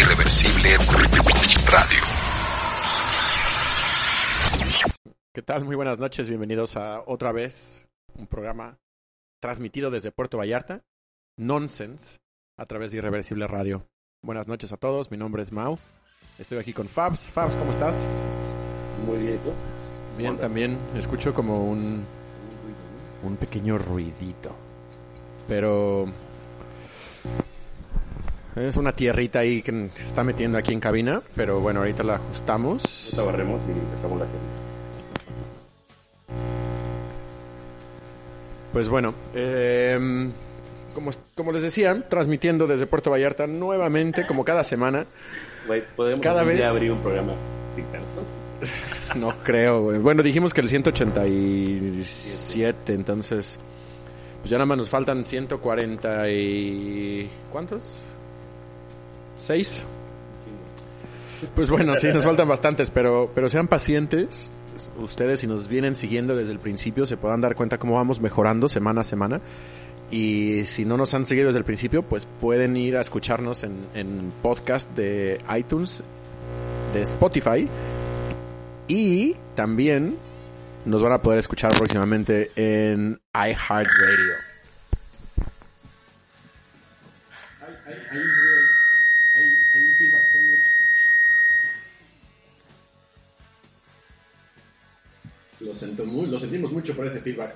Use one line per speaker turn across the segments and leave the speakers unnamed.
Irreversible Radio.
¿Qué tal? Muy buenas noches, bienvenidos a otra vez un programa transmitido desde Puerto Vallarta, Nonsense, a través de Irreversible Radio. Buenas noches a todos, mi nombre es Mau, estoy aquí con Fabs. Fabs, ¿cómo estás?
Muy bien, ¿y tú?
Bien, también escucho como un, un pequeño ruidito, pero es una tierrita ahí que se está metiendo aquí en cabina, pero bueno, ahorita la ajustamos.
Ahorita barremos y sacamos la gente.
Pues bueno, eh, como, como les decía, transmitiendo desde Puerto Vallarta nuevamente, como cada semana.
¿podemos
Cada vez-
abrir un programa sin canto?
No creo, güey. Bueno, dijimos que el 187, entonces... Pues ya nada más nos faltan 140 y... ¿Cuántos? ¿Seis? Pues bueno, sí, nos faltan bastantes, pero, pero sean pacientes. Ustedes, si nos vienen siguiendo desde el principio, se puedan dar cuenta cómo vamos mejorando semana a semana. Y si no nos han seguido desde el principio, pues pueden ir a escucharnos en, en podcast de iTunes, de Spotify. Y también nos van a poder escuchar próximamente en iHeartRadio.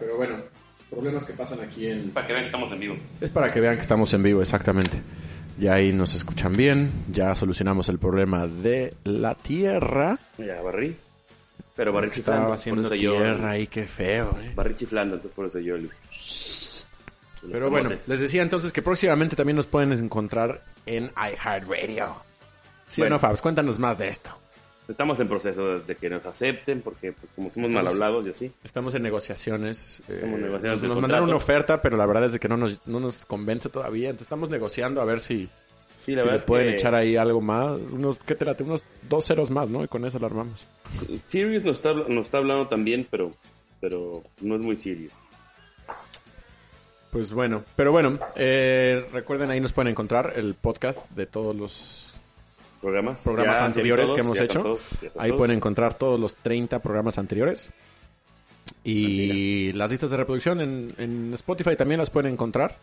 Pero bueno, problemas que pasan aquí en...
Para que vean que estamos en vivo.
Es para que vean que estamos en vivo, exactamente. Ya ahí nos escuchan bien, ya solucionamos el problema de la tierra.
Ya barrí. Pero barrí
Es que
chiflando.
estaba haciendo
por eso yo-
tierra ahí, qué feo, eh.
Barrí chiflando, entonces por eso yo...
Pero bueno, les decía entonces que próximamente también nos pueden encontrar en iHeartRadio. ¿Sí
Bueno.
no, Fabs? Cuéntanos más de esto.
Estamos en proceso de que nos acepten, porque pues, como somos mal hablados y así.
Estamos en negociaciones. eh,
Estamos en negociaciones
nos nos mandaron una oferta, pero la verdad es que no nos, no nos convence todavía. Entonces estamos negociando a ver si,
Sí, la
si
verdad
le pueden
que
echar ahí algo más. Unos, ¿qué te late? Unos dos ceros más, ¿no? Y con eso lo armamos.
Sirius nos está, nos está hablando también, pero, pero no es muy Sirius.
Pues bueno, pero bueno, eh, recuerden ahí nos pueden encontrar el podcast de todos los
¿Programas?
programas
Ya
anteriores
todos,
que hemos hecho.
todos,
Ahí pueden encontrar todos los 30 programas anteriores. Y las listas de reproducción en, en Spotify también las pueden encontrar.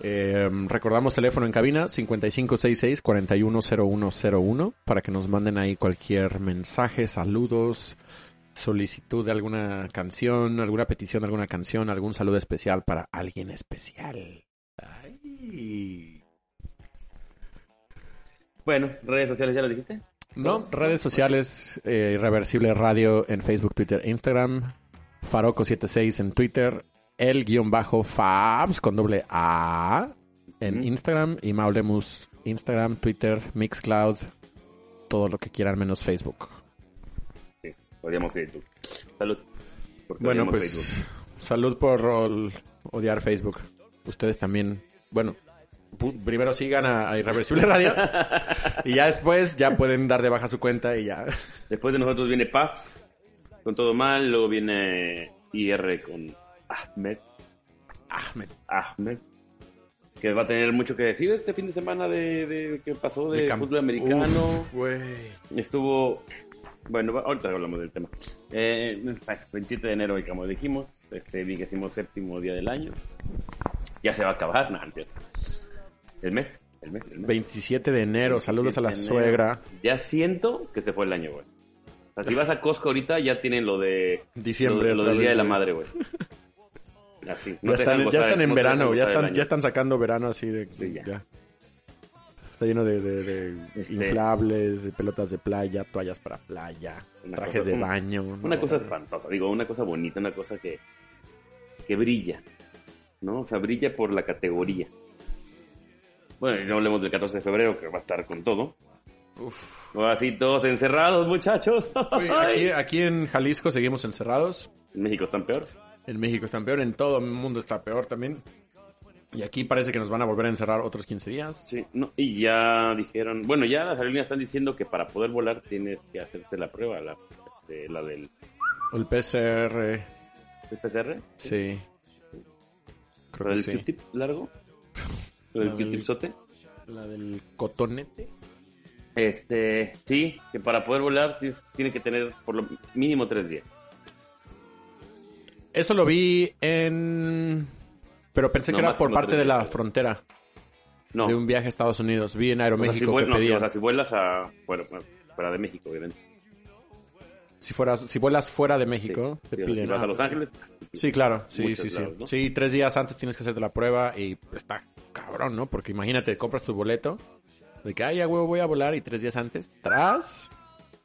Eh, recordamos teléfono en cabina 5566-410101 para que nos manden ahí cualquier mensaje, saludos, solicitud de alguna canción, alguna petición de alguna canción, algún saludo especial para alguien especial. Ay.
Bueno, redes sociales ya las dijiste.
No, redes sociales, eh, Irreversible Radio en Facebook, Twitter, Instagram, Faroco76 en Twitter, el guion bajo Fabs con doble A en. Instagram y Maulemus Instagram, Twitter, Mixcloud, todo lo que quieran menos Facebook.
Sí, odiamos Facebook. Salud. Porque
Bueno, pues
Facebook.
salud por odiar Facebook. Ustedes también, bueno, primero sigan a, a Irreversible Radio y ya después ya pueden dar de baja su cuenta y ya.
Después de nosotros viene Paf, con todo mal. Luego viene IR con Ahmed.
Ahmed.
Ahmed. Que va a tener mucho que decir este fin de semana de, de que pasó de, fútbol americano.
Uf.
Estuvo. Bueno, ahorita hablamos del tema. Eh, 27 de enero, como dijimos, este vigésimo séptimo día del año. Ya se va a acabar, no, antes. El mes, el mes, el mes.
27 de enero, saludos a la
27 de enero.
suegra.
Ya siento que se fue el año, güey. O sea, si vas a Costco ahorita, ya tienen lo de.
Diciembre
Lo, del Día de la. Madre, güey. Así.
Ya
no
están, ya están en
no
verano, ya están, ya están sacando verano así de...
Sí, ya.
Está lleno de, de- de
Este-
inflables, de pelotas de playa, toallas para playa,
Una
trajes
cosa-
de
una-
baño.
Una
¿no?
cosa espantosa, digo, una cosa bonita, una cosa que, que brilla, ¿no? O sea, brilla por la categoría. Bueno, y no hablemos del 14 de febrero, que va a estar con todo.
Uf.
Ahora sí, todos encerrados, muchachos.
Aquí, aquí en Jalisco seguimos encerrados.
En México están peor.
En México están peor, en todo el mundo está peor también. Y aquí parece que nos van a volver a encerrar otros 15 días.
Sí, no, y ya dijeron, bueno, ya las aerolíneas están diciendo que para poder volar tienes que hacerte la prueba, la, este, la del
El PCR,
PCR,
sí.
la
Creo que
del
sí.
Largo, la del
La del- cotonete.
Este, sí, que para poder volar tiene que tener por lo mínimo tres días.
Eso lo vi en... Pero pensé
No,
que era por parte de la frontera
No,
de un viaje a Estados Unidos. Vi en
o sea, si,
Aeroméxico que
no, sí, o sea, si vuelas a fuera, fuera de México, obviamente.
si, fueras, si vuelas fuera de
Sí.
México, te
Sí, sea,
piden...
si vas
ah,
a Los
pues,
Ángeles,
Sí, claro, sí, sí, sí. Sí, tres días antes tienes que hacerte la prueba y está cabrón, ¿no? Porque imagínate, compras tu boleto, de que, ay, ya huevo, voy a volar y tres días antes, tras,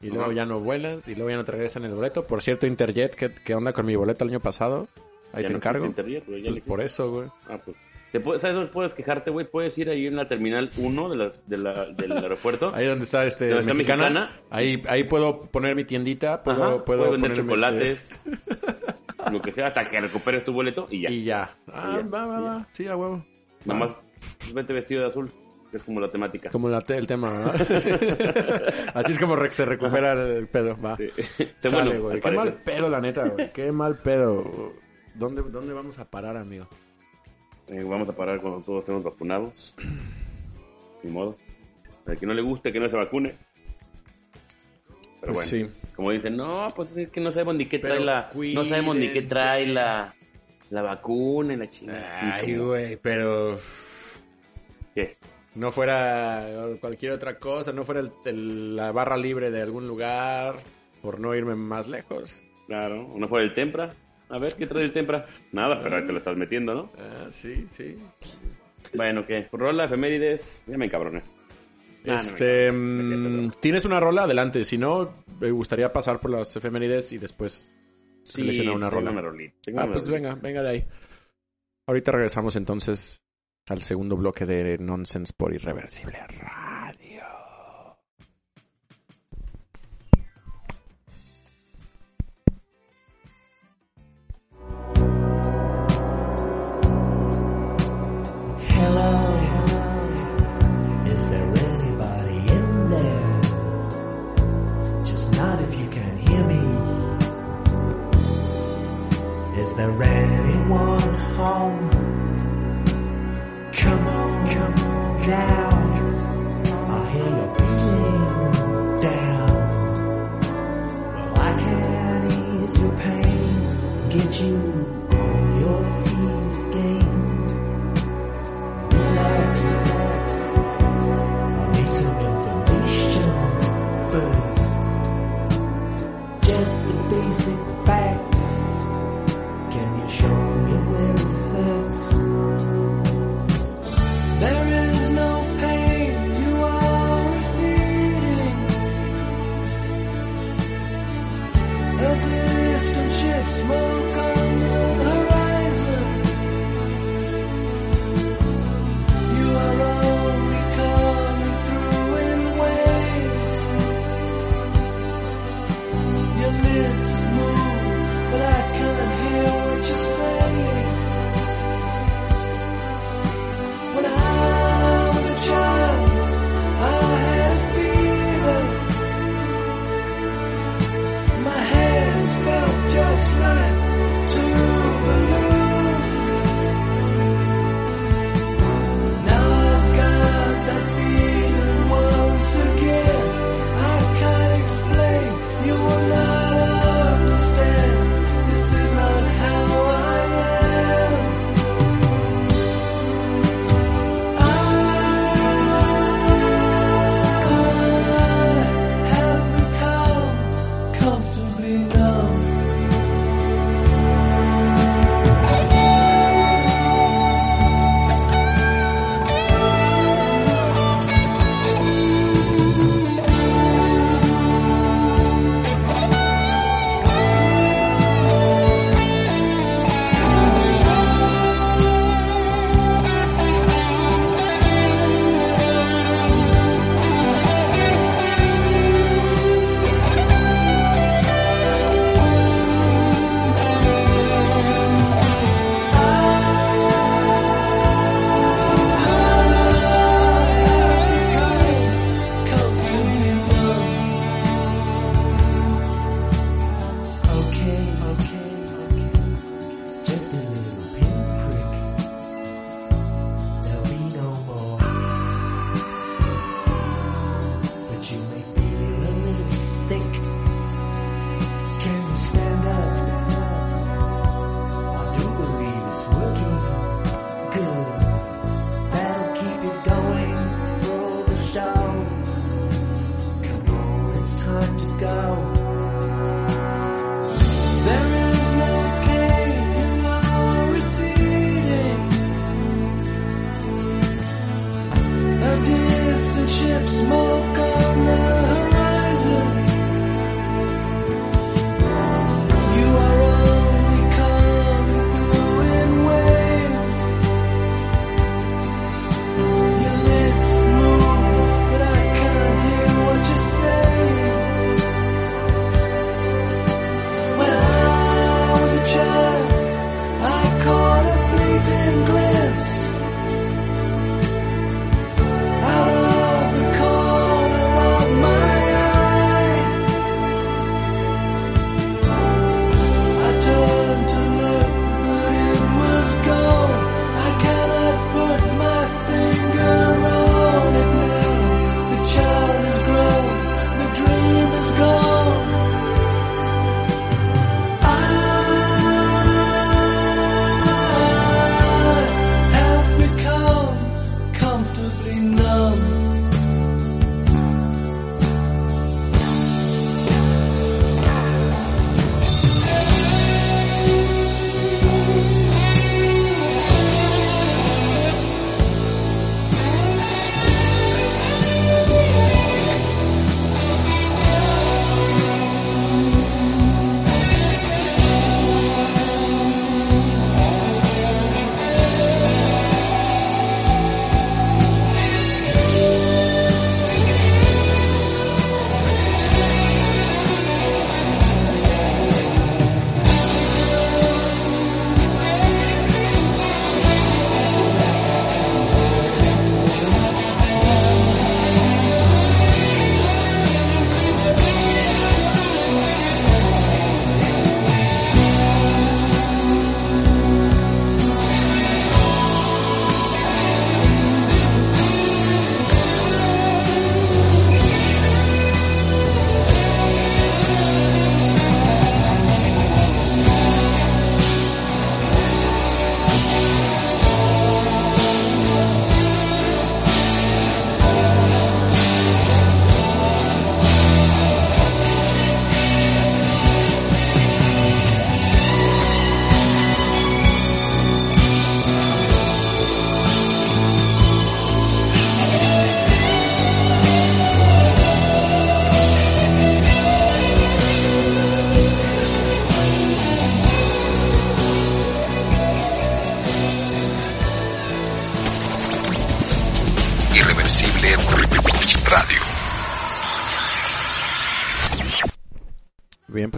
y luego ya no vuelas y luego ya no te regresan el boleto. Por cierto, Interjet, ¿qué, qué onda con mi boleto el año pasado? Ahí
ya
te
no
encargo.
Interjet, ya
Pues por eso, güey.
Ah, pues. Te puedes, ¿Sabes dónde puedes quejarte, güey? Puedes ir ahí en la terminal 1 de la, de la- del aeropuerto.
Ahí donde está este
¿Dónde está
mexicana,
Mexicana?
ahí, ahí puedo poner mi tiendita, puedo,
Ajá,
puedo
vender
ponerme
chocolates, lo que sea, hasta que recuperes tu boleto y ya.
este- Y ya. Ah,
ya,
va, va, va. Sí, a huevo.
Nada
Va.
Más vete vestido de azul, que es como la temática.
Como la te- el tema, ¿verdad? Así es como re- se recupera el pedo, va.
Sí. Sé
Chale,
bueno,
güey.
al
Qué mal pedo, la neta, güey. Qué mal pedo. ¿Dónde, ¿Dónde vamos a parar, amigo?
Eh, vamos a parar cuando todos estemos vacunados. Ni modo. Al que no le guste, que no se vacune. Pero
Pues
bueno,
sí.
como dicen, no, pues es que no sabemos ni qué
Pero
trae la... No sabemos ni qué trae la, la vacuna y la chingada.
Ay, güey, pero
¿Qué?
no fuera cualquier otra cosa, no fuera el- el- la barra libre de algún lugar, por no irme más lejos.
Claro, uno fue el Tempra. A ver, ¿qué trae el Tempra? Nada, pero ahí te lo estás metiendo, ¿no?
Ah, sí, sí.
Bueno, ¿qué? Rola, efemérides. Ya me encabroné. Ah, no me
este, mm, ¿tienes una rola? Adelante. Si no, me gustaría pasar por las efemérides y después
Sí,
seleccionar una rola.
una rolita, tengo
Ah,
una
pues
rolita.
venga, venga de ahí. Ahorita regresamos entonces al segundo bloque de Nonsense por Irreversible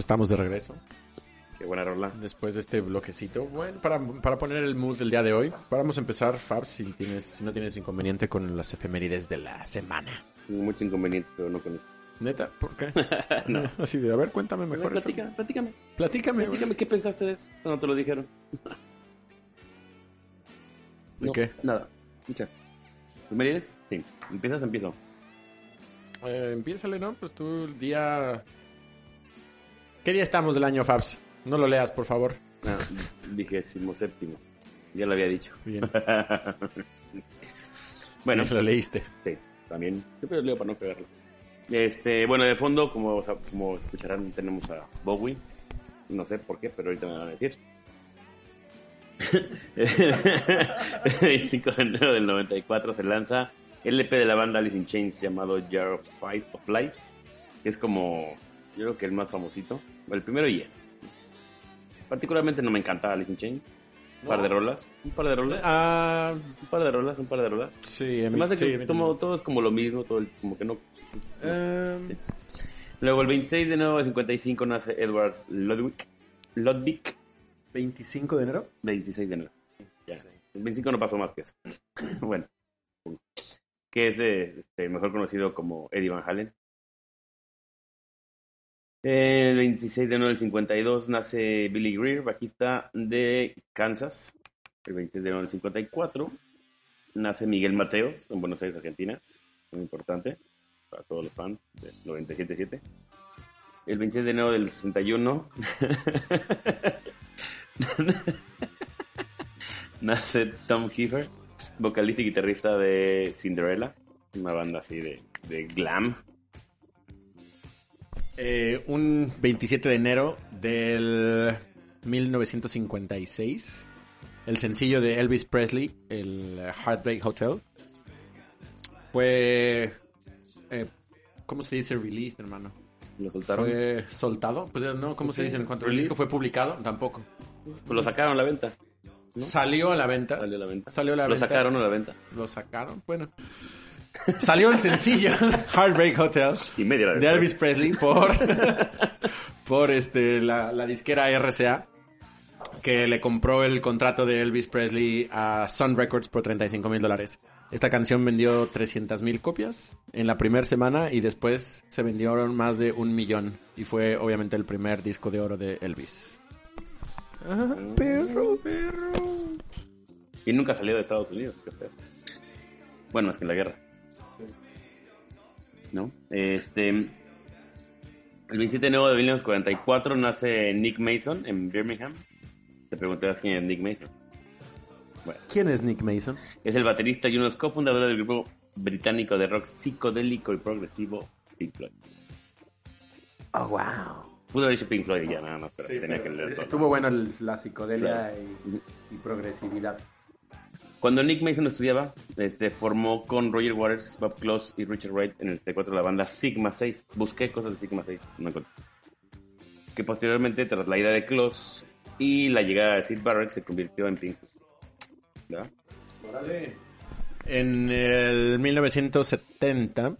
estamos de regreso.
Qué buena rola.
Después de este bloquecito, bueno, para, para poner el mood del día de hoy, vamos a empezar, Fab, si, tienes, si no tienes inconveniente con las efemérides de la semana.
Muchos inconvenientes, pero no con eso.
¿Neta? ¿Por qué?
No.
Así de, a ver, cuéntame mejor eso.
platícame, platícame.
Platícame. güey.
¿qué pensaste de eso? No te lo dijeron.
¿De
No,
qué?
Nada. Escucha. ¿Efemérides? Sí. ¿Empiezas? Empiezo.
Eh, empiézale, ¿no? Pues tú el día... ¿Qué día estamos del año, Fabs? No lo leas, por favor.
Ah, vigésimo séptimo. Ya lo había dicho.
Bien.
Bueno,
lo leíste.
sí, también. Siempre lo leo para no pegarlo. Este, bueno, de fondo, como, como escucharán, tenemos a Bowie. No sé por qué, pero ahorita me van a decir. el 25 de enero del 94 se lanza el EP de la banda Alice in Chains llamado Jar of Life. Que es como, yo creo que el más famosito. El primero y es. Particularmente no me encanta Alice in Chains. Un par de rolas. Un par de rolas.
Ah,
Un par de rolas, un par de rolas.
sí. a
Se
mí-
me hace que
sí, a también.
todo es como lo mismo, todo el- como que no.
Em,
Sí. Luego el 26 de enero de 55 nace Edward Ludwig. Ludwig,
25 de enero.
26 de enero. Ya. El 25 no pasó más que eso. bueno. Que es eh, este, mejor conocido como Eddie Van Halen. El 26 de enero del 52 nace Billy Greer, bajista de Kansas. El 26 de enero del 54 nace Miguel Mateos en Buenos Aires, Argentina. Muy importante para todos los fans de 97.7. El 26 de enero del 61 nace Tom Kiefer, vocalista y guitarrista de Cinderella, una banda así de, de glam.
Eh, un 27 de enero del 1956, el sencillo de Elvis Presley, el Heartbreak Hotel, fue eh, ¿cómo se dice released, hermano?
Lo soltaron.
Fue soltado, pues no, ¿cómo se dice en cuanto el disco fue publicado? Tampoco.
Pues lo sacaron a la venta. ¿no?
Salió a la venta.
Salió a la venta.
Salió a la
lo
venta.
sacaron a la venta.
Lo sacaron, bueno. Salió el sencillo Heartbreak Hotel
Y media hora
de. Elvis Presley por, por este, la, la disquera RCA que le compró el contrato de Elvis Presley a Sun Records por 35 mil dólares. Esta canción vendió 300 mil copias en la primera semana y después se vendieron más de un millón y fue obviamente el primer disco de oro de Elvis. Ah, perro, perro.
Y nunca salió de Estados Unidos. Bueno, es que en la guerra. ¿No? Este. El 27 de enero de 1944 nace Nick Mason en Birmingham. Te preguntarás quién es Nick Mason. Bueno,
¿Quién es Nick Mason?
es el baterista y uno de los cofundadores del grupo británico de rock psicodélico y progresivo Pink Floyd.
Oh, wow.
Pudo haber dicho Pink Floyd ya nada más, pero tenía que leer todo.
Estuvo bueno el- la psicodelia
Claro.
y, y progresividad.
Cuando Nick Mason estudiaba, este, formó con Roger Waters, Bob Close y Richard Wright en el T4 la banda Sigma 6. Busqué cosas de Sigma 6, no encontré. Que posteriormente, tras la ida de Close y la llegada de Sid Barrett, se convirtió en Pink. ¿Verdad?
En el 1970,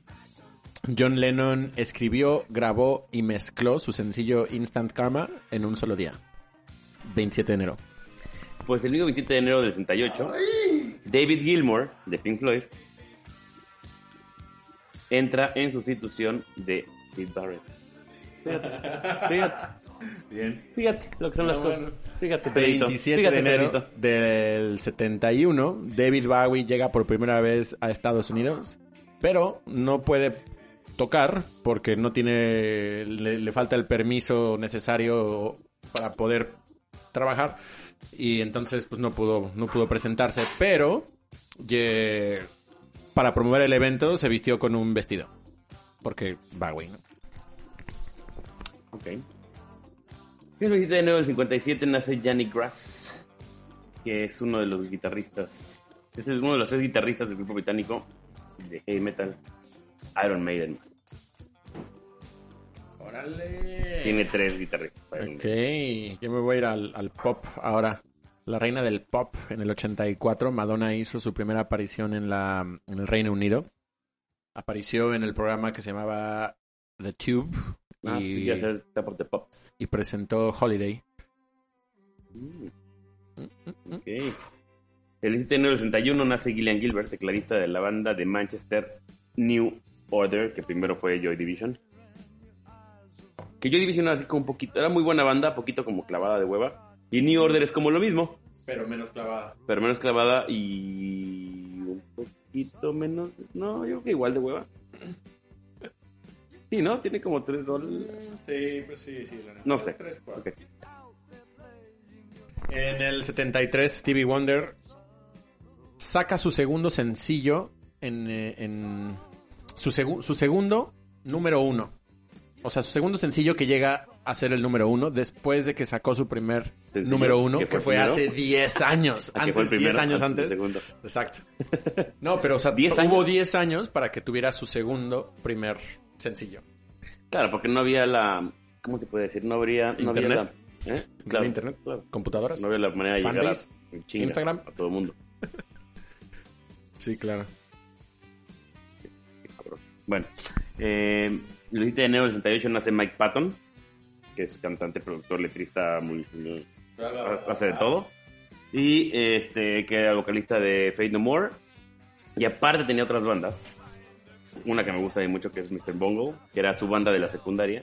John Lennon escribió, grabó y mezcló su sencillo Instant Karma en un solo día. 27 de enero.
Pues el mismo 27 de enero del 68, David Gilmour, de Pink Floyd, entra en sustitución de Sid Barrett. Fíjate, fíjate.
Bien.
Fíjate lo que son las cosas. Fíjate, Pedrito.
27
Fíjate,
de enero
Pedrito.
del 71, David Bowie llega por primera vez a Estados Unidos, pero no puede tocar porque no tiene, le, le falta el permiso necesario para poder trabajar y entonces pues no pudo, no pudo presentarse, pero ye- para promover el evento se vistió con un vestido, porque Bowie, ¿no?
Ok. El 27 de enero del 57 nace Johnny Grass, que es uno de los guitarristas. Este es uno de los tres guitarristas del grupo británico de heavy metal Iron Maiden.
¡Órale!
Tiene tres guitarristas.
Ok, yo me voy a ir al, al pop ahora. La reina del pop en el 84, Madonna hizo su primera aparición en, la, en el Reino Unido. Apareció en el programa que se llamaba The Tube
Ah,
y,
sí, que hacer Top of the Pops.
y presentó Holiday.
Ok. El 17 de enero del 61 nace Gillian Gilbert, tecladista de la banda de Manchester New Order, que primero fue Joy Division. Que Joy Division así como un poquito, era muy buena banda, poquito como clavada de hueva. Y New Order es como lo mismo,
Pero menos clavada.
pero menos clavada y un poquito menos, no, yo creo que igual de hueva. Sí, ¿no? Tiene como tres roles.
Sí, pues sí, sí.
No sé. Ok.
En el 73, Stevie Wonder saca su segundo sencillo en, eh, en su, segu- su segundo número uno. O sea, su segundo sencillo que llega a ser el número uno después de que sacó su primer
Sencillo,
número uno,
que
que
fue
fue
el
hace 10 años.
Ah, que fue el
Antes, 10
primero,
años
antes
antes. Exacto. No, pero o sea,
10
hubo
años.
10 años para que tuviera su segundo primer sencillo.
Claro, porque no había la. ¿Cómo se puede decir? No habría. No había
Internet.
la, ¿eh?
¿No
Claro,
había internet?
claro.
¿Computadoras?
No había la manera de llegar a chinga
Instagram.
a todo el mundo.
Sí, claro.
Bueno, eh, el 17 de enero del 68 nace Mike Patton, que es cantante, productor, letrista, muy, muy- hace de todo. Y este, que era vocalista de Fate No More. Y aparte tenía otras bandas. Una que me gusta mucho, que es Mr. Bungle, que era su banda de la secundaria.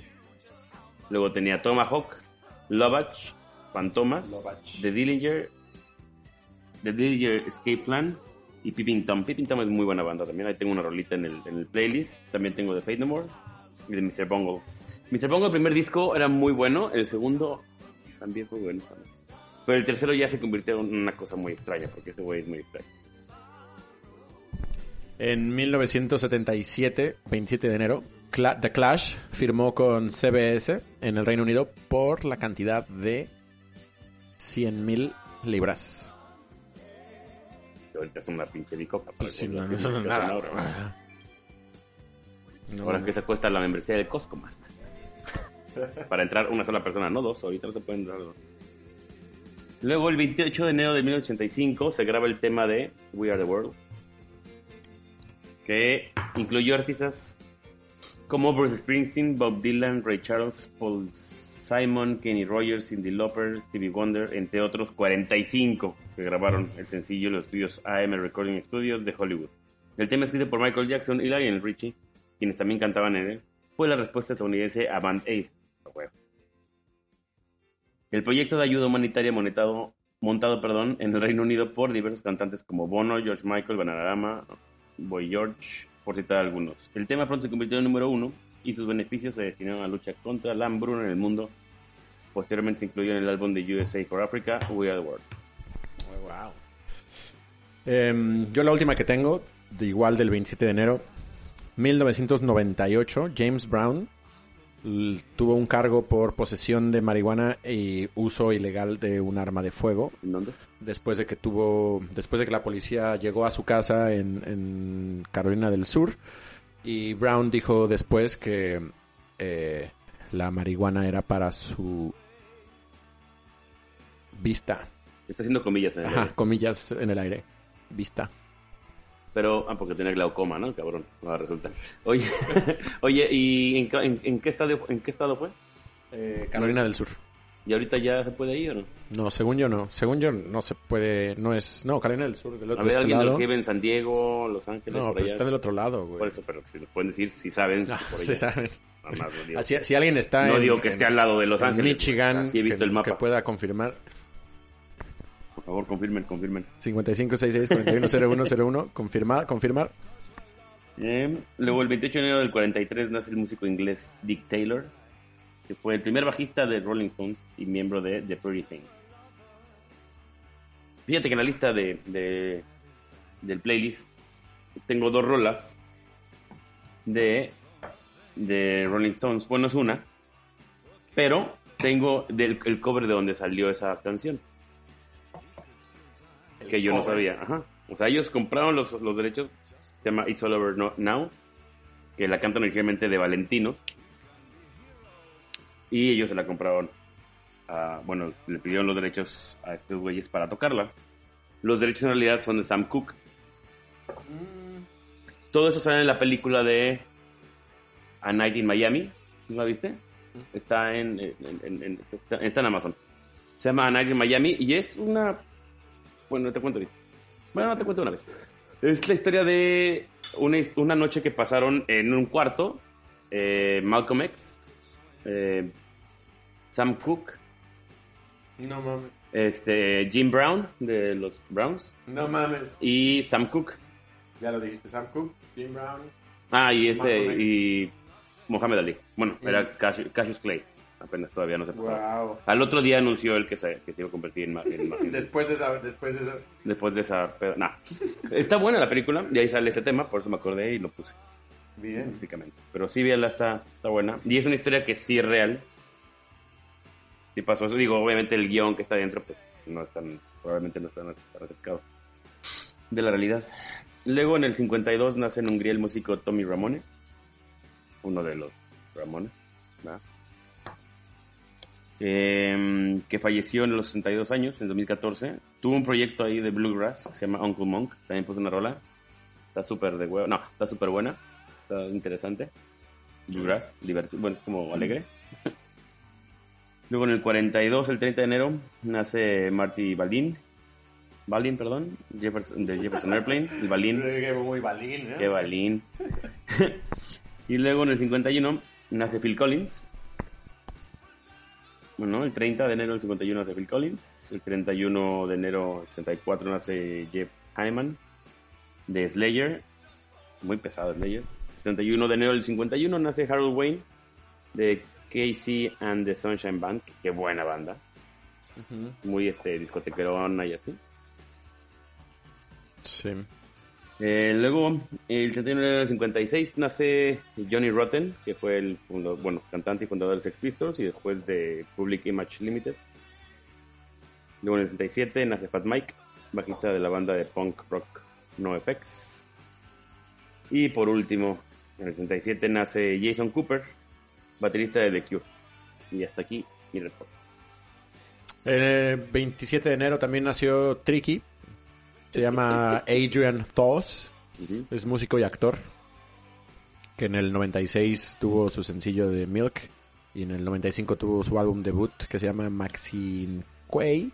Luego tenía Tomahawk, Lovach, Fantomas,
Lovach.
The Dillinger, The Dillinger Escape Plan y Pippin Tom. Pippin Tom es muy buena banda también. Ahí tengo una rolita en el, en el playlist. También tengo de Fate No More de Mr. Bungle. Mr. Bungle, el primer disco era muy bueno. El segundo también fue bueno. también. Pero el tercero ya se convirtió en una cosa muy extraña, porque ese güey es muy extraño.
En 1977, 27 de enero, Cla- The Clash firmó con CBS en el Reino Unido por la cantidad de 100.000 libras.
Ahorita es una pinche bicoca. para
sí, no, no, no, nada.
ahora, Ahora
no.
que se cuesta la membresía del Costco, man. Para entrar una sola persona, no dos. Ahorita no se pueden entrar dos. Luego, el 28 de enero de 1985, se graba el tema de We Are the World. Que incluyó artistas como Bruce Springsteen, Bob Dylan, Ray Charles, Paul Simon, Kenny Rogers, Cindy Lauper, Stevie Wonder, entre otros 45 que grabaron el sencillo en los estudios AM Recording Studios de Hollywood. El tema escrito por Michael Jackson y Lionel Richie, quienes también cantaban en él, fue la respuesta estadounidense a Band Aid. El proyecto de ayuda humanitaria monetado, montado perdón, en el Reino Unido por diversos cantantes como Bono, George Michael, Bananarama, Boy George, por citar algunos. El tema pronto se convirtió en número uno y sus beneficios se destinaron a la lucha contra la hambruna en el mundo. Posteriormente se incluyó en el álbum de USA for Africa, We Are the World.
Wow. Em, yo la última que tengo, de igual del 27 de enero, 1998, James Brown tuvo un cargo por posesión de marihuana y uso ilegal de un arma de fuego.
¿En dónde?
Después de que tuvo, después de que la policía llegó a su casa en, en Carolina del Sur y Brown dijo después que eh, la marihuana era para su vista.
Está haciendo comillas en el
Ajá,
aire.
comillas en el aire. Vista.
Pero, ah, porque tiene glaucoma, ¿no? Cabrón, ahora resulta. Oye, oye, ¿y en, qué- en- en qué estadio, en qué estado fue?
Carolina del Sur.
¿Y ahorita ya se puede ir o no?
No, según yo no. Según yo no se puede, no es, no, Carolina del Sur, del
A
otro
ver,
este
alguien de los
lado.
vive en San Diego, Los Ángeles,
No,
por
pero
allá.
está del otro lado, güey.
Por eso, pero si nos pueden decir si saben
Ah,
por allá.
sí saben.
Más lo digo.
Así- si alguien está
no
en,
digo que
en-
esté al lado de Los
en
Ángeles.
Michigan,
Así he visto
que,
el mapa.
que pueda confirmar.
Por favor, confirmen, confirmen.
5566-410101, confirmar, confirmar.
Eh, luego, el 28 de enero del 43 nace el músico inglés Dick Taylor, que fue el primer bajista de Rolling Stones y miembro de The Pretty Thing. Fíjate que en la lista de, de- del playlist tengo dos rolas de, de Rolling Stones. Bueno, es una, pero tengo del, el cover de donde salió esa canción. Que yo no sabía. Ajá. O sea, ellos compraron los, los derechos, se llama It's All Over No- Now, que la cantan originalmente de Valentino. Y ellos se la compraron. a- bueno, le pidieron los derechos a estos güeyes para tocarla. Los derechos en realidad son de Sam Cooke. Todo eso sale en la película de A Night in Miami. ¿No la viste? Está en, en- en- en- está, está en Amazon. Se llama A Night in Miami y es una... Bueno, te cuento ahorita. Bueno, no te cuento una vez. Es la historia de una, una noche que pasaron en un cuarto. eh, Malcolm X, eh, Sam Cooke,
No mames.
este, Jim Brown de los Browns
No mames.
y Sam Cooke.
Ya lo dijiste, Sam Cooke, Jim Brown.
Ah, y este, y Mohamed Ali. Bueno, era Cassius, Cassius Clay. Apenas todavía no se.
Wow.
Al otro día anunció él que se, que se iba a convertir en, en
Después de esa, después de esa.
después de esa... pedo- Nah. Está buena la película, y ahí sale ese tema, por eso me acordé y lo puse.
Bien.
básicamente. Pero sí, véanla, está, está buena. Y es una historia que sí es real. Sí pasó eso. Digo, obviamente el guion que está dentro, pues no es tan, probablemente no está tan acercado de la realidad. Luego en el 52 nace en Hungría el músico Tommy Ramone, uno de los Ramones, ¿verdad? Em, que falleció en los 62 años, en 2014. Tuvo un proyecto ahí de Bluegrass, que se llama Uncle Monk, también puso una rola. Está súper de huevo, no, está súper buena, está interesante. Bluegrass, divertido, bueno, es como alegre. Luego en el 42, el 30 de enero, nace Marty Balin. Balin, perdón, Jefferson, de Jefferson Airplane, el Balin.
Muy balín, ¿eh?
Qué balín. y luego en el 51 nace Phil Collins. Bueno, el 30 de enero del 51 nace Phil Collins. El 31 de enero del 64 nace Jeff Hyman de Slayer. Muy pesado Slayer. El 31 de enero del 51 nace Harold Wayne de Casey and the Sunshine Band. Qué buena banda. Muy este, discotequerona y así.
Sí.
Eh, luego, el 31 de enero del 56 nace Johnny Rotten, que fue el bueno, cantante y fundador de Sex Pistols y después de Public Image Limited. Luego en el 67 nace Fat Mike, bajista de la banda de punk rock NoFX. Y por último, En el 67 nace Jason Cooper, baterista de The Cure. Y hasta aquí mi reporte.
El 27 de enero también nació Tricky. Se llama Adrian Thos.
Ujú.
Es músico y actor. Que en el 96 tuvo su sencillo de Milk. Y en el 95 tuvo su álbum debut que se llama Maxine Quay.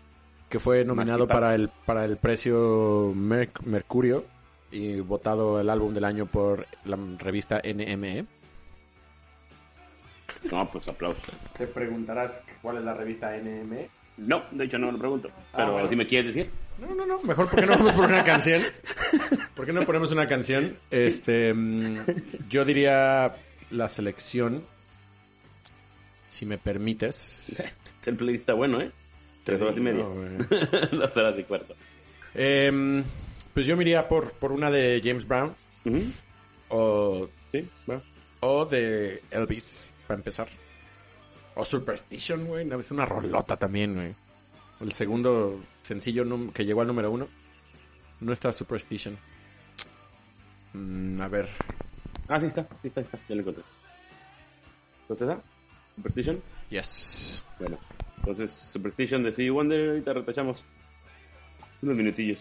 Que fue nominado
Maxi
para el, para el precio Merc- Mercurio. Y votado el álbum del año por la revista. NME.
No, pues aplausos.
Te preguntarás cuál es la revista NME.
No, de hecho no lo pregunto. Pero
bueno.
si me quieres decir.
No, no, no. Mejor, ¿por qué no vamos por una canción? ¿Por qué no ponemos una canción? Este, mm, yo diría la selección, si me permites.
El playlist está bueno, ¿eh? Tres horas y media.
No.
Dos horas y cuarto.
Em, pues yo me iría por, por una de James Brown o,
Sí,
o de Elvis, para empezar. O Superstition, güey. Es una rolota también, güey. El segundo sencillo que llegó al número uno. No está Superstition. Mm, a ver.
Ah, sí está, sí está, sí está. Ya lo encontré. Entonces, ¿ah? Superstition.
Yes.
Bueno, entonces Superstition de Stevie Wonder. Ahorita retachamos unos minutillos.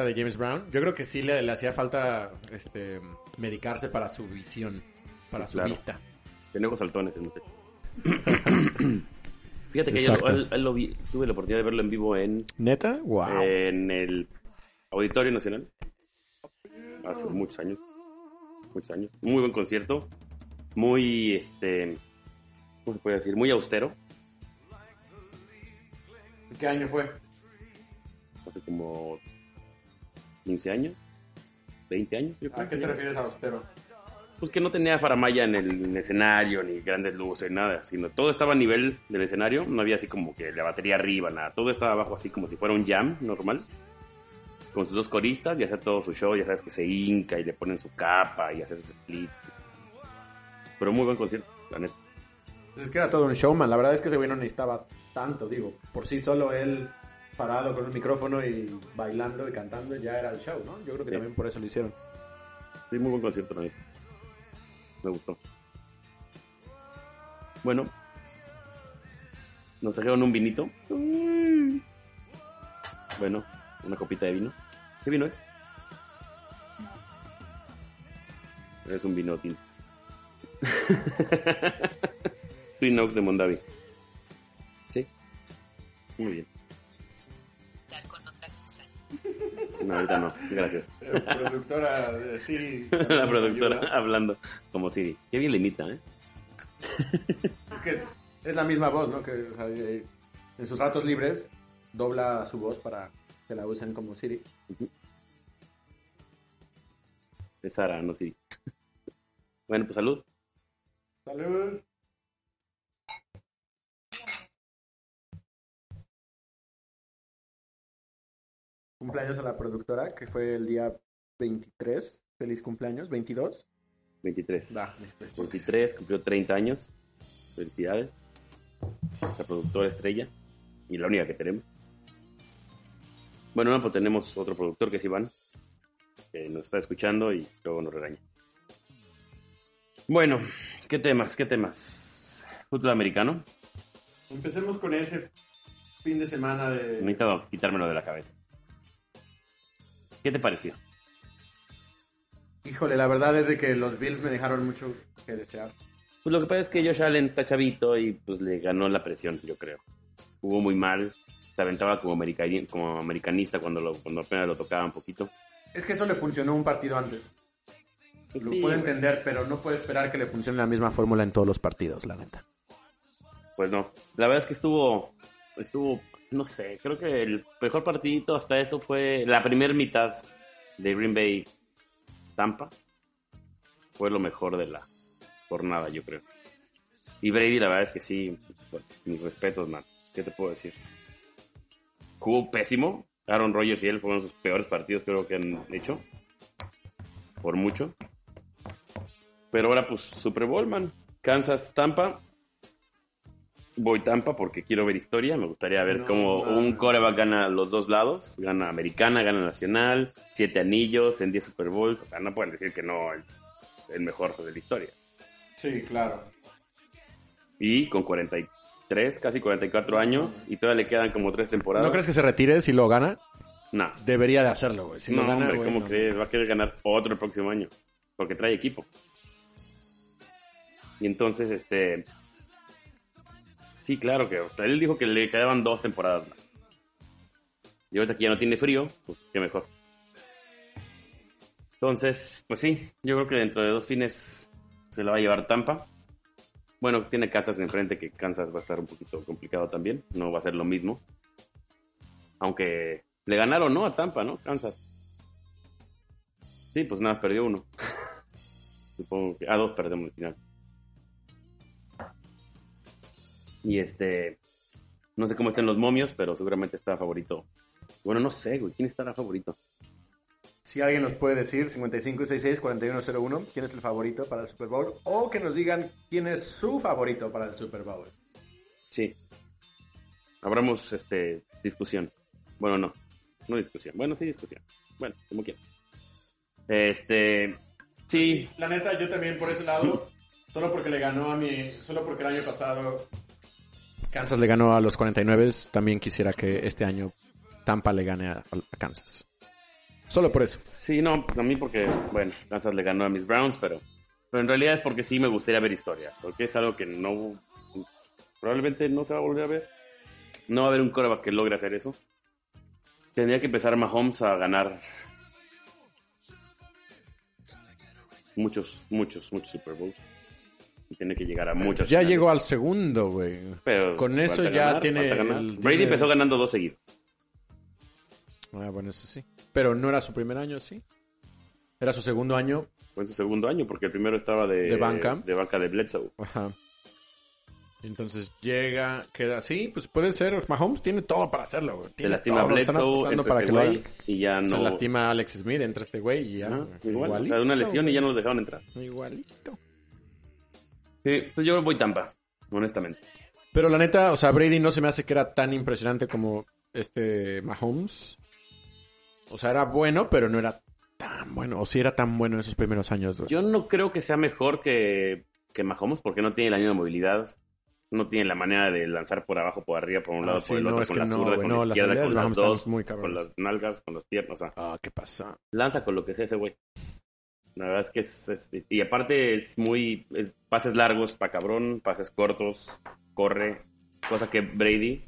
Esta de James Brown, yo creo que sí le, le hacía falta este, medicarse para su visión, para
Sí,
su
claro.
vista.
Tiene ojos saltones. Fíjate que yo
Exacto.
él- él lo vi- tuve la oportunidad de verlo en vivo en,
¿Neta? Wow.
en el Auditorio Nacional. Hace muchos años. Muchos años. Muy buen concierto. Muy, este... ¿Cómo se puede decir? Muy austero.
¿Qué año fue?
Hace como 15 años. 20 años, yo creo.
¿A qué te refieres a austero?
Pues que no tenía faramaya en el, en el escenario, ni grandes luces, nada, sino todo estaba a nivel del escenario, no había así como que la batería arriba, nada, todo estaba abajo así como si fuera un jam normal, con sus dos coristas y hace todo su show, ya sabes que se hinca y le ponen su capa y hace ese split. Pero muy buen concierto, la neta.
Es que era todo un showman. La verdad es que ese güey no necesitaba tanto, digo. Por sí solo él parado con un micrófono y bailando y cantando ya era el show, ¿no? Yo creo que
Sí.
también por eso lo hicieron.
Sí, muy buen concierto, neta. Me gustó. Bueno, nos trajeron un vinito. Bueno, una copita de vino. ¿Qué vino es? Es un vino tinto. Twin Oaks de Mondavi. Sí. Muy bien. No, ahorita no. Gracias.
productora de Siri.
La productora hablando como Siri. Qué bien le imita, ¿eh?
Es que es la misma voz, ¿no? Que o sea, eh, en sus ratos libres dobla su voz para que la usen como Siri.
Es Sara, no Siri. Bueno, pues salud.
Salud. Cumpleaños a la productora, que fue el día 23. Feliz cumpleaños, 22.
23.
Da.
23, cumplió 30 años. Felicidades. La productora estrella. Y la única que tenemos. Bueno, no, pues tenemos otro productor que es Iván. Que nos está escuchando y luego nos regaña. Bueno, ¿qué temas? ¿Qué temas? Fútbol americano.
Empecemos con ese fin de semana de...
Necesito quitármelo de la cabeza. ¿Qué te pareció?
Híjole, la verdad es de que los Bills me dejaron mucho que desear.
Pues lo que pasa es que Josh Allen está chavito y pues le ganó la presión, yo creo. Jugó muy mal, se aventaba como, americani- como americanista cuando, lo, cuando apenas lo tocaba un poquito.
Es que eso le funcionó un partido antes. Lo puedo entender, pero no puedo esperar que le funcione la misma fórmula en todos los partidos, la neta.
Pues no, la verdad es que estuvo, estuvo, no sé, creo que el mejor partidito hasta eso fue la primera mitad de Green Bay Tampa. Fue lo mejor de la jornada, yo creo. Y Brady, la verdad es que sí, bueno, mis respetos, man. ¿Qué te puedo decir? Jugó pésimo. Aaron Rodgers y él fueron sus peores partidos, creo que han hecho. Por mucho. Pero ahora, pues, Super Bowl, man. Kansas, Tampa. Voy Tampa porque quiero ver historia. Me gustaría ver
No,
cómo
man.
un coreback gana los dos lados. Gana americana, gana nacional. Siete anillos en 10 Super Bowls. O sea, no pueden decir que no es el mejor de la historia.
Sí, claro.
Y con 43, casi 44 años. Y todavía le quedan como tres temporadas.
¿No crees que se retire si lo gana?
No.
Debería de hacerlo, güey. Si
no,
lo gana,
hombre, ¿cómo
no.
crees? Va a querer ganar otro el próximo año. Porque trae equipo. Y entonces, este. Sí, claro que. Él dijo que le quedaban dos temporadas más. Y ahorita que ya no tiene frío, pues qué mejor. Entonces, pues sí, yo creo que dentro de dos fines se lo va a llevar Tampa. Bueno, tiene Kansas enfrente, que Kansas va a estar un poquito complicado también. No va a ser lo mismo. Aunque le ganaron, ¿no? A Tampa, ¿no? Kansas. Sí, pues nada, perdió uno. Supongo que. A dos perdemos al final. Y este. No sé cómo estén los momios, pero seguramente está favorito. Bueno, no sé, güey. ¿Quién estará favorito?
Si alguien nos puede decir, 5566-4101, quién es el favorito para el Super Bowl. O que nos digan quién es su favorito para el Super Bowl.
Sí. Abramos este, discusión. Bueno, no. No discusión. Bueno, sí, discusión. Bueno, como quieras. Este. Sí.
La neta, yo también por ese lado, solo porque le ganó a mi. Solo porque el año pasado. Kansas le ganó a los 49, también quisiera que este año Tampa le gane a, Kansas. Solo por eso.
Sí, no, a mí porque, bueno, Kansas le ganó a mis Browns, pero, pero en realidad es porque sí me gustaría ver historia, porque es algo que no, probablemente no se va a volver a ver. No va a haber un coreback que logre hacer eso. Tendría que empezar Mahomes a ganar muchos, muchos, muchos Super Bowls. Tiene que llegar a muchas.
Ya
finales.
llegó al segundo, güey.
Pero
Con eso ya
ganar,
tiene el-
Brady
tiene-
empezó ganando dos seguidos.
Ah, bueno, eso sí. Pero no era su primer año, sí. Era su segundo año.
Fue su segundo año, porque el primero estaba de,
De banca.
De banca de Bledsoe.
Ajá. Entonces llega, queda. Sí, pues puede ser. Mahomes tiene todo para hacerlo, güey.
Se lastima
todo,
Bledsoe, entra
para
este
que
güey y ya no...
Se lastima Alex Smith, entra este güey y ya. Güey.
igual, o
Igualito,
sea, una lesión y ya no los dejaron entrar.
Igualito.
Sí, pues yo voy Tampa, honestamente.
Pero la neta, o sea, Brady no se me hace que era tan impresionante como este Mahomes. O sea, era bueno, pero no era tan bueno. O sí era tan bueno en esos primeros años, güey.
Yo no creo que sea mejor que, que Mahomes porque no tiene el año de movilidad. No tiene la manera de lanzar por abajo, por arriba, por un
Ah,
lado,
sí,
por el
no,
otro, con la
no,
zurda,
güey,
con
no,
la
las
izquierda, con las dos,
muy
con las nalgas, con las piernas. O sea,
Ah, ¿qué pasa?
lanza con lo que sea ese güey. La verdad es que es, es- y aparte es muy es pases largos, está cabrón, pases cortos, corre, cosa que Brady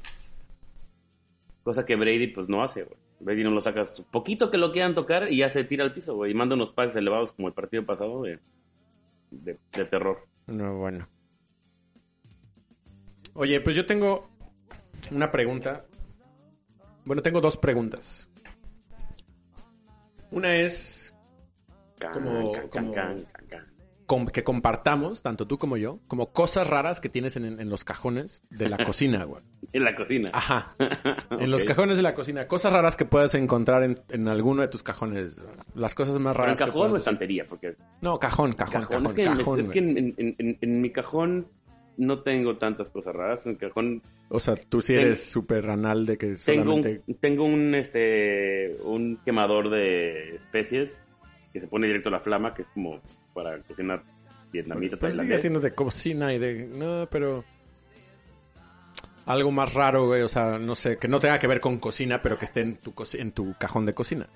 cosa que Brady pues no hace, güey. Brady no lo sacas poquito que lo quieran tocar y ya se tira al piso, güey, y manda unos pases elevados como el partido pasado de de, de terror.
No, bueno. Oye, pues yo tengo una pregunta. Bueno, tengo dos preguntas. Una es
Can,
Como-
can,
como-
can,
que compartamos, tanto tú como yo, como cosas raras que tienes en, en los cajones de la cocina, güey.
En la cocina.
Ajá. En los cajones de la cocina. Cosas raras que puedes encontrar en, en alguno de tus cajones. Las cosas más
en
raras. que
cajón
puedas
o estantería, porque
No, cajón, cajón,
cajón.
cajón,
es que, en-
cajón,
es que en, en- en- en mi cajón no tengo tantas cosas raras. En el cajón
O sea, tú sí eres súper anal de que
tengo
solamente...
un, tengo un este un quemador de especies que se pone directo a la flama, que es como para cocinar vietnamita,
Pues sigue siendo de cocina y de... No, pero... Algo más raro, güey. O sea, no sé, que no tenga que ver con cocina, pero que esté en tu, en tu cajón de cocina.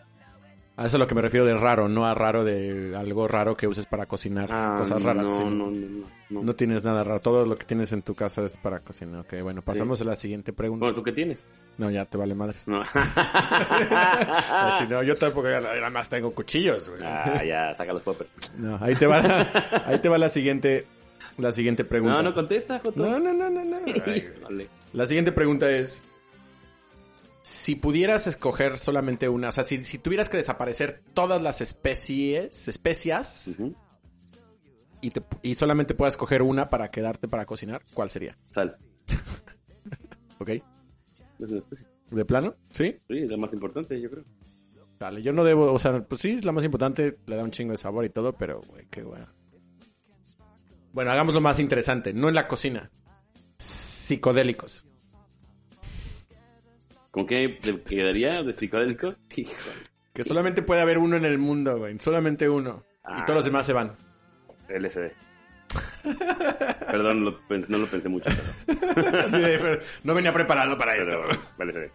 A eso es a lo que me refiero de raro, no a raro de algo raro que uses para cocinar
Ah,
cosas raras.
No, no, no, no, no.
Tienes nada raro. Todo lo que tienes en tu casa es para cocinar. Ok, bueno, pasamos a la siguiente pregunta.
Bueno, ¿tú qué tienes?
No, ya te vale madres.
No.
Así, no, yo tampoco, nada más tengo cuchillos, güey.
ah, ya, saca los poppers.
No, ahí te va la, ahí te va la siguiente, la siguiente pregunta.
No, no contesta, Joto.
no, no, no, no, no. Ay,
Vale.
La siguiente pregunta es, si pudieras escoger solamente una, o sea, si, si tuvieras que desaparecer todas las especies, especias, y, te- y solamente puedas escoger una para quedarte para cocinar, ¿cuál sería?
Sal.
¿Ok?
Es una especie.
¿De plano? ¿Sí?
Sí, es la más importante, yo creo.
Vale, yo no debo, o sea, pues sí, es la más importante, le da un chingo de sabor y todo, pero, güey, qué bueno. Bueno, hagamos lo más interesante, no en la cocina. Psicodélicos.
¿Con qué te quedaría de psicodélico? Híjole.
Que solamente puede haber uno en el mundo, güey. Solamente uno. Y
Ah.
todos los demás se van.
LSD. Perdón, lo no lo pensé mucho. Pero,
no venía preparado para esto.
pero LSD.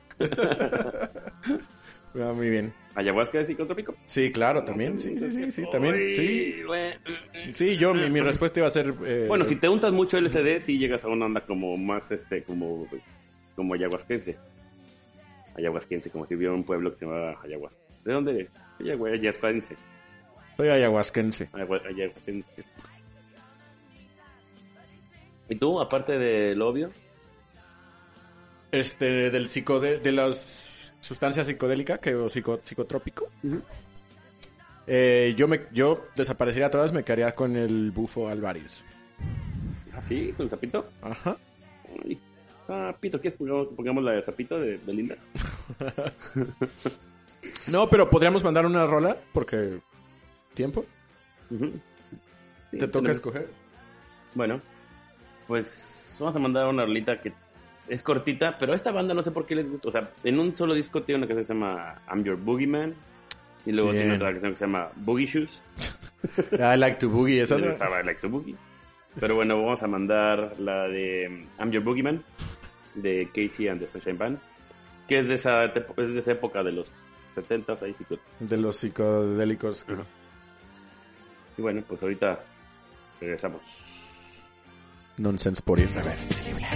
Ah, muy bien.
¿Ayahuasca es psicotrópico?
Sí, claro, también. Sí, sí, sí, sí, también. Sí,
güey.
sí yo, mi, mi respuesta iba a ser... eh,
Bueno, si te untas mucho LSD, sí llegas a una onda como más, este, como, como ayahuasquense. Ayahuasquense, como si hubiera un pueblo que se llamaba Ayahuasca. ¿De dónde eres? Ayahuasquense.
Soy ayahuasquense.
Ayahua- Ayahuasquense. ¿Y tú, aparte del obvio?
Este, del psicode... De las sustancias psicodélicas, que o psico- psicotrópico. Eh, yo me yo desaparecería todas, me quedaría con el bufo Alvarius.
¿Ah, sí? ¿Con Zapito?
Ajá.
Ay, Zapito, ¿quieres que pongamos, la de Zapito de Belinda?
No, pero podríamos mandar una rola porque tiempo.
Ujú. Sí,
Te toca
tenemos-
escoger.
Bueno, pues vamos a mandar una rolita que es cortita, pero a esta banda no sé por qué les gusta. O sea, en un solo disco tiene una canción que se llama I'm Your Boogeyman. Y luego
Bien.
tiene otra canción que se llama Boogie Shoes.
I like to boogie. Esa otra-
estaba I Like to Boogie. Pero bueno, vamos a mandar la de I'm Your Boogeyman de Casey and the Sunshine Band, que es de esa, es de esa época de los 70s, ahí sí.
De los psicodélicos.
Uh. Y bueno, pues ahorita regresamos.
Nonsense por irreversible.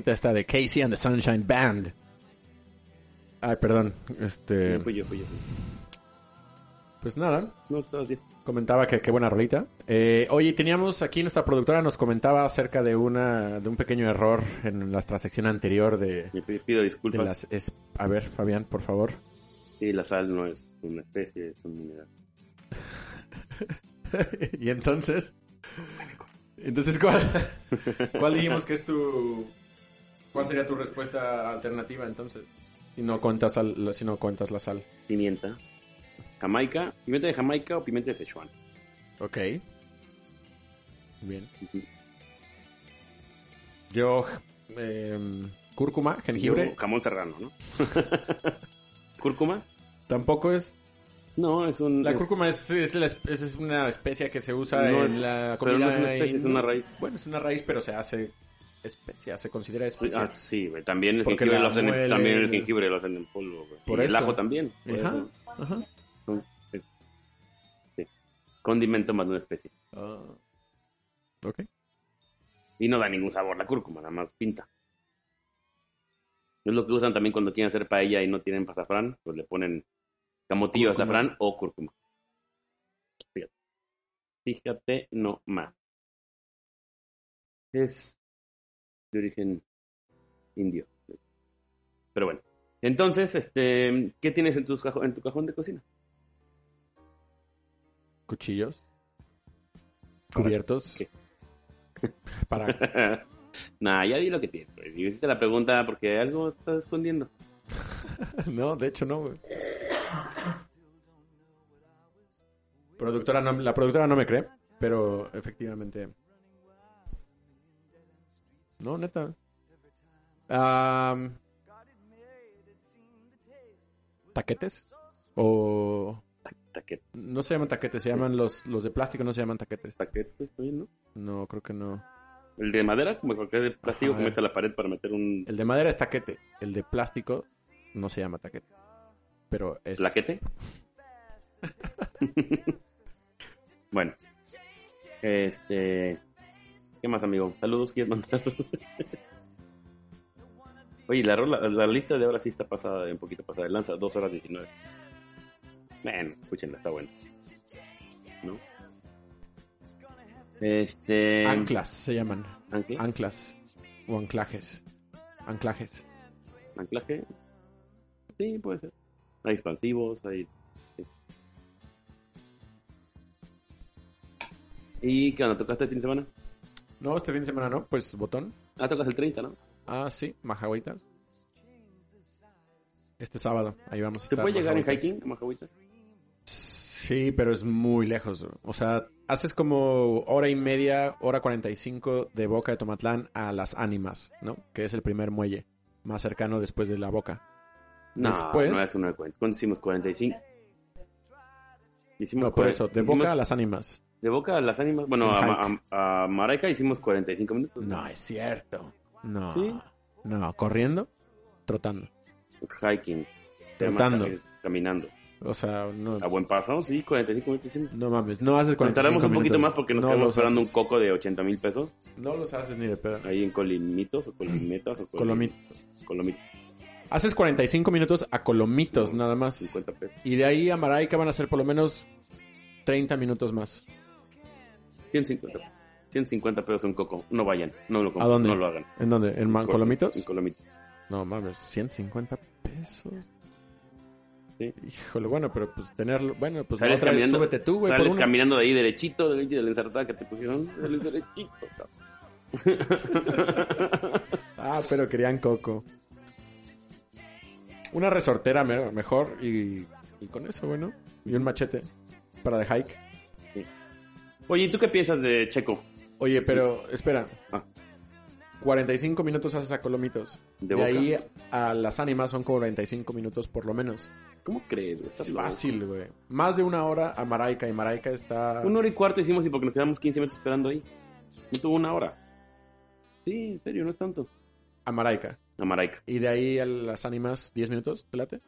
rolita esta de Casey and the Sunshine Band. Ay, perdón. Este.
Yo fui, yo fui, yo fui.
Pues nada.
No,
comentaba que qué buena rolita. Eh, oye, teníamos aquí nuestra productora nos comentaba acerca de una de un pequeño error en la transacción anterior de.
Me pido disculpas.
A ver, Fabián, por favor.
Sí, la sal no es una especie, es un mineral.
y entonces. Entonces, ¿cuál, ¿cuál dijimos que es tu ¿Cuál sería tu respuesta alternativa entonces? Si no cuentas, al, si no cuentas la sal.
Pimienta. Jamaica. Pimienta de Jamaica o pimienta de Sichuan.
Ok.
Bien. Yo. Em, cúrcuma, jengibre.
Yo, jamón serrano, ¿no? ¿Cúrcuma?
Tampoco es.
No, es un.
La cúrcuma es, una especia que se usa en la comida.
Pero no es una especie, es una raíz.
Bueno, es una raíz, pero se hace especia, se considera especia.
ah, sí. También el jengibre lo hacen en-
muelen.
también el jengibre lo hacen en polvo, güey.
Por
y el ajo también.
Ajá,
sí. Condimento más de una especie.
Ah, ok.
Y no da ningún sabor la cúrcuma, nada más pinta. Es lo que usan también cuando quieren hacer paella y no tienen azafrán, pues le ponen camotillo
Cúrcuma.
azafrán o cúrcuma. Fíjate. Fíjate no más. Es de origen indio. Pero bueno. Entonces, este, ¿qué tienes en, tus en tu cajón de cocina?
Cuchillos. Cubiertos.
¿Qué?
Para...
nah, ya di lo que tienes. Y hiciste la pregunta porque algo estás escondiendo.
No, de hecho no, güey. Productora no, la productora no me cree, pero efectivamente. No, neta. Am, ¿Taquetes? O.
Taquete,
No se llaman taquetes, se llaman los, los de plástico, no se llaman taquetes.
taquete, está bien, ¿no?
No, creo que no.
El de madera, como cualquier de plástico, que metes a la pared para meter un
El de madera es taquete, el de plástico no se llama taquete. Pero es.
plaquete. bueno. Este. ¿Qué más, amigo? Saludos, ¿quieres mandar? Oye, la, rola- la lista de ahora sí está pasada, un poquito pasada de lanza, 2 horas 19. Bueno, escúchenla, está buena. ¿No? Este.
Anclas se llaman.
¿Anclas?
Anclas. O anclajes. Anclajes.
¿Anclaje? Sí, puede ser. Hay expansivos, hay... sí. ¿Y qué onda? ¿Tocaste el fin de semana?
No, este fin de semana no, pues botón.
Ah, tocas el 30, ¿no?
Ah, sí, Majahuitas. Este sábado, ahí vamos a
¿Se
estar.
puede llegar en hiking a Majahuitas?
Sí, pero es muy lejos. O sea, haces como hora y media, hora 45 de Boca de Tomatlán a Las Ánimas, ¿no? Que es el primer muelle más cercano después de la Boca.
No,
Después-
no es una cuenta. ¿Cuánto hicimos? 45. Hicimos
No, por eso, de
hicimos-
Boca a Las Ánimas.
De Boca a las ánimas. Bueno,
En
a, a, a Maraica hicimos 45 minutos.
No, es cierto. No.
¿Sí?
No, corriendo, trotando.
Hiking.
Trotando.
Caminando.
O sea, no,
A buen paso, sí, 45 minutos hicimos.
no mames, no haces
Nos
45
tardamos un poquito
minutos.
más porque nos
No
quedamos esperando un coco de 80 mil pesos.
No los haces ni de pedo.
Ahí en Colimitos o Colomitas o Colim-
Colomitos.
Colomitos.
Haces 45 minutos a Colomitos, nada más.
50 pesos.
Y de ahí a Maraica van a ser por lo menos 30 minutos más.
150. 150 pesos un coco. No vayan, no lo
¿A
compren,
dónde?
no lo hagan.
¿En dónde? ¿En Man- Colomitos?
En Colomitos.
No mames, 150 pesos.
Sí.
Híjole, bueno, pero pues tenerlo. Bueno, pues
Sales
otra vez
caminando,
súbete tú, güey,
sales caminando de ahí derechito, de, la ensartada que te pusieron. Sales derechito.
Ah, pero querían coco. Una resortera me- mejor y, y con eso, bueno. Y un machete para de hike.
Oye, ¿y tú qué piensas de Checo?
Oye, pero espera.
Ah.
45 minutos haces a Colomitos.
De
De, ahí a las ánimas son como 45 minutos por lo menos.
¿Cómo crees? güey?
Es fácil, güey. Más de una hora a Maraica y Maraica está...
Una hora y cuarto hicimos y porque nos quedamos 15 minutos esperando ahí. No tuvo una hora. Sí, en serio, no es tanto.
A Maraica.
A Maraica.
Y de ahí a las ánimas 10 minutos, ¿te late?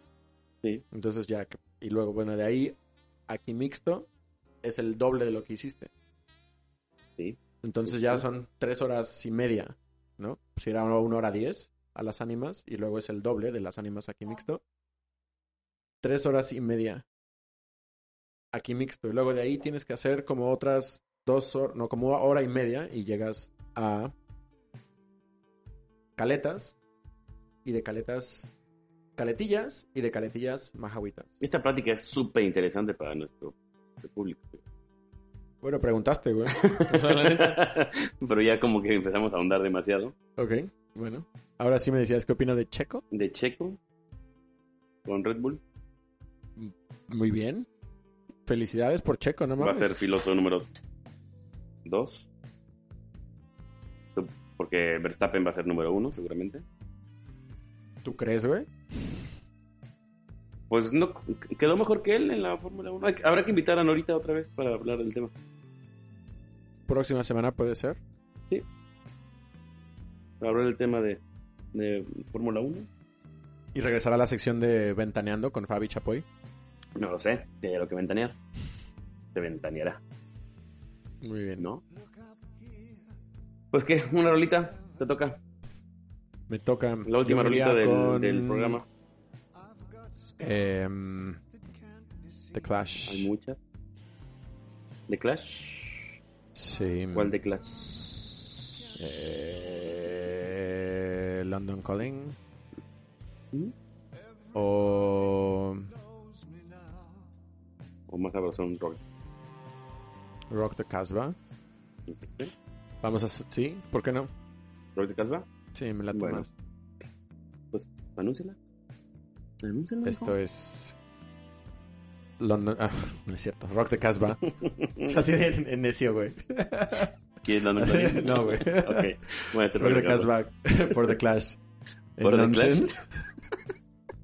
Sí.
Entonces ya... Y luego, bueno, de ahí aquí mixto es el doble de lo que hiciste.
Sí.
Entonces
Sí,
ya son tres horas y media, ¿no? Si era una hora diez a las ánimas y luego es el doble de las ánimas aquí mixto. Tres horas y media aquí mixto. Y luego de ahí tienes que hacer como otras dos horas, no, como hora y media y llegas a caletas y de caletas caletillas y de caletillas majahuitas.
Esta plática es súper interesante para nuestro, público.
Bueno, preguntaste, güey.
Pero ya como que empezamos a ahondar demasiado.
Ok, bueno. Ahora sí me decías qué opina de Checo.
De Checo con Red Bull.
Muy bien. Felicidades por Checo, no
Va a ser piloto número 2. Tú- Porque Verstappen va a ser número uno, seguramente.
¿Tú crees, güey?
Pues no, quedó mejor que él en la Fórmula 1. Hay que- Habrá que invitar a Norita otra vez para hablar del tema.
Próxima semana puede ser.
Para hablar del tema de, de Fórmula 1.
Y regresará a la sección de Ventaneando con Fabi Chapoy.
No lo sé, hay algo que ventanear. Se ventaneará,
Muy bien.
¿no? Pues qué, una rolita, te toca.
Me toca.
La última rolita del,
con,
del programa.
Em, The
Hay
Clash.
muchas. ¿De Clash?
Sí.
¿Cuál de Clash?
Eh, London Calling.
¿Mm?
O
O más sabrosón rock.
Rock the Casbah. Vamos a. Sí, ¿por qué no?
¿Rock de Casbah?
Sí, me late
Bueno.
más.
Pues anúnciala.
Esto es. London. Ah, no es cierto. Rock the Casbah. Así de en necio, güey.
¿Quieres la anúnciala?
no, güey.
Ok. Bueno, te
Rock
de Casbah.
Por The Clash.
¿Por The
Nonsense.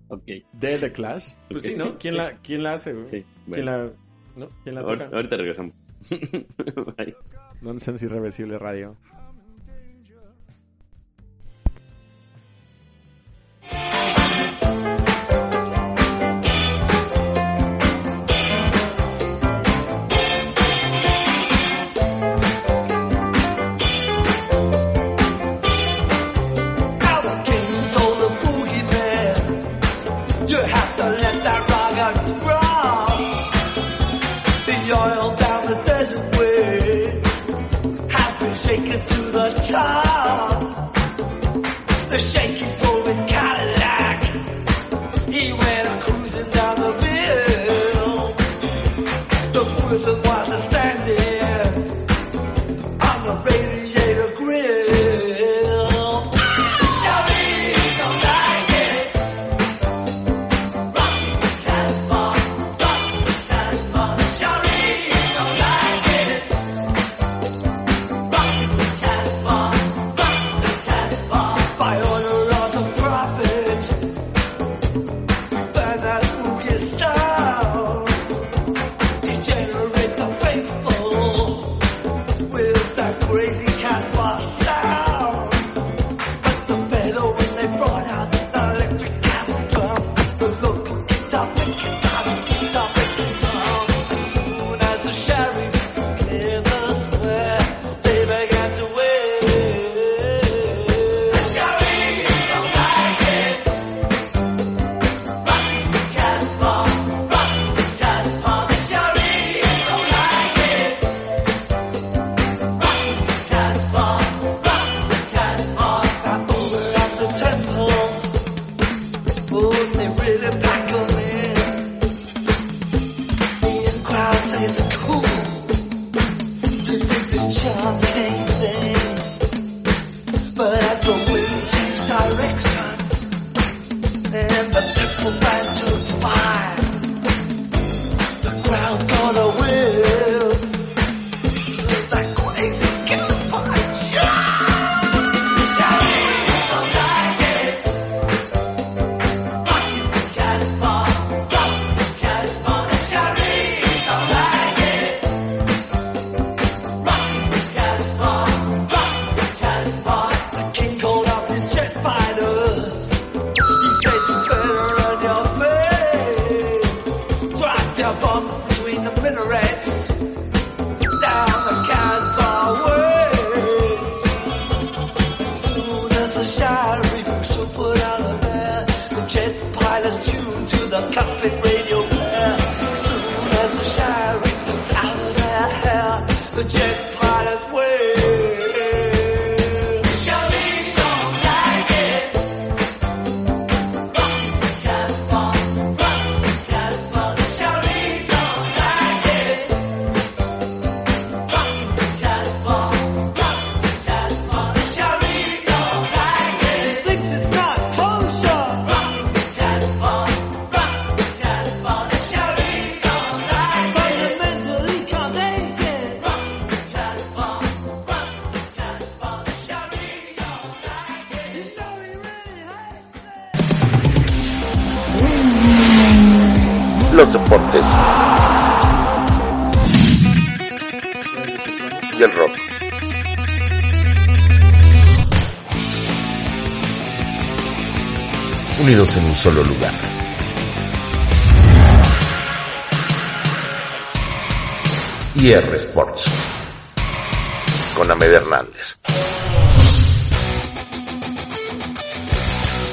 Ok.
De The Clash. Pues sí, ¿no? ¿Quién,
Sí.
la, ¿quién la hace, güey?
Sí.
¿Quién
Bueno.
la, ¿no? ¿Quién la toca?
ahorita regresamos. Bye.
Nonsense Irreversible Radio.
To
En un solo lugar. IR Sports con Ahmed Hernández.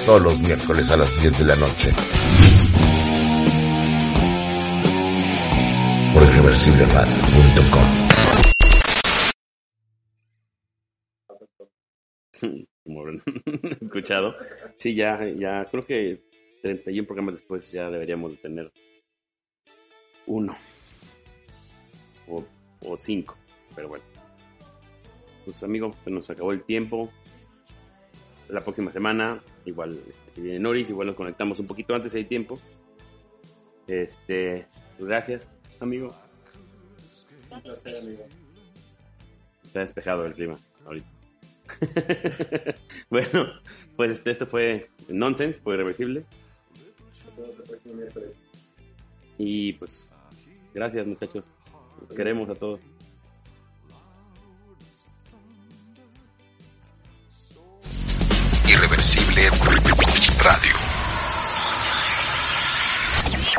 Todos los miércoles a las 10 de la noche. Por irreversibleradio.com.
Como escuchado. Sí, ya, ya creo que 31 programas después ya deberíamos de tener uno o, o cinco, pero bueno. Pues amigos, se nos acabó el tiempo. La próxima semana, igual que viene Noris, igual nos conectamos un poquito antes si hay tiempo. Este, pues gracias, amigo. Está despejado el clima ahorita. bueno, pues este, esto fue Nonsense, fue irreversible. Y pues, gracias muchachos. Queremos a todos.
Irreversible